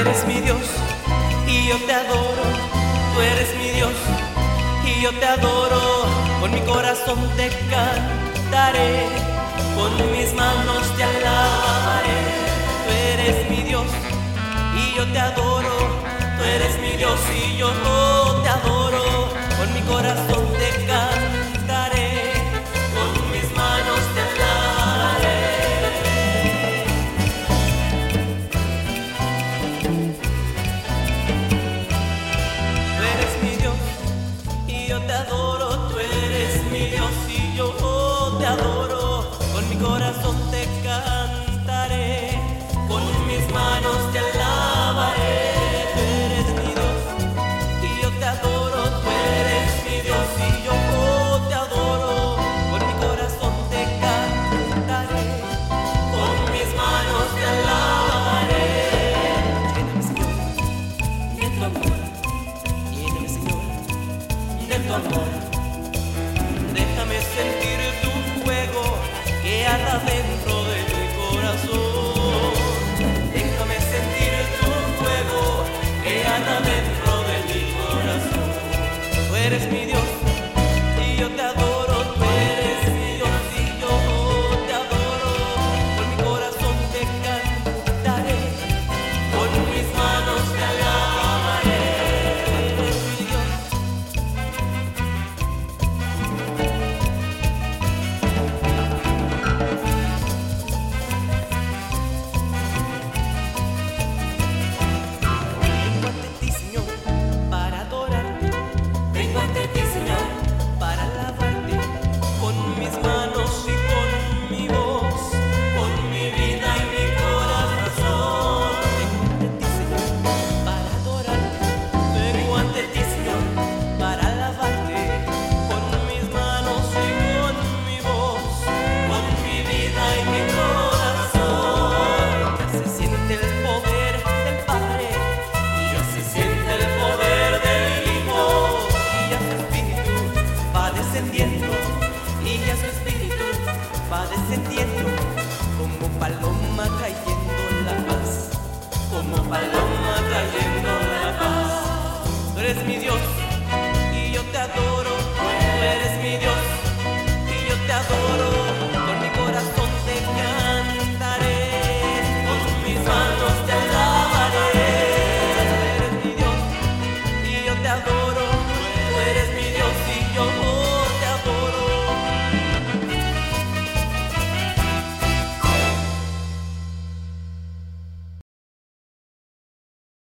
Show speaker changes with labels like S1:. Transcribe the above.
S1: eres mi Dios y yo te adoro. Tú eres mi Dios y yo te adoro. Con mi corazón te cantaré, con mis manos te alabaré. Tú eres mi Dios y yo te adoro. Tú eres mi Dios y yo te Déjame sentir tu fuego que arda dentro de mi corazón. Déjame sentir tu fuego que arda dentro de mi corazón. Tú eres mi Dios va descendiendo como paloma trayendo la paz, como paloma trayendo la paz. Tú eres mi Dios y yo te adoro,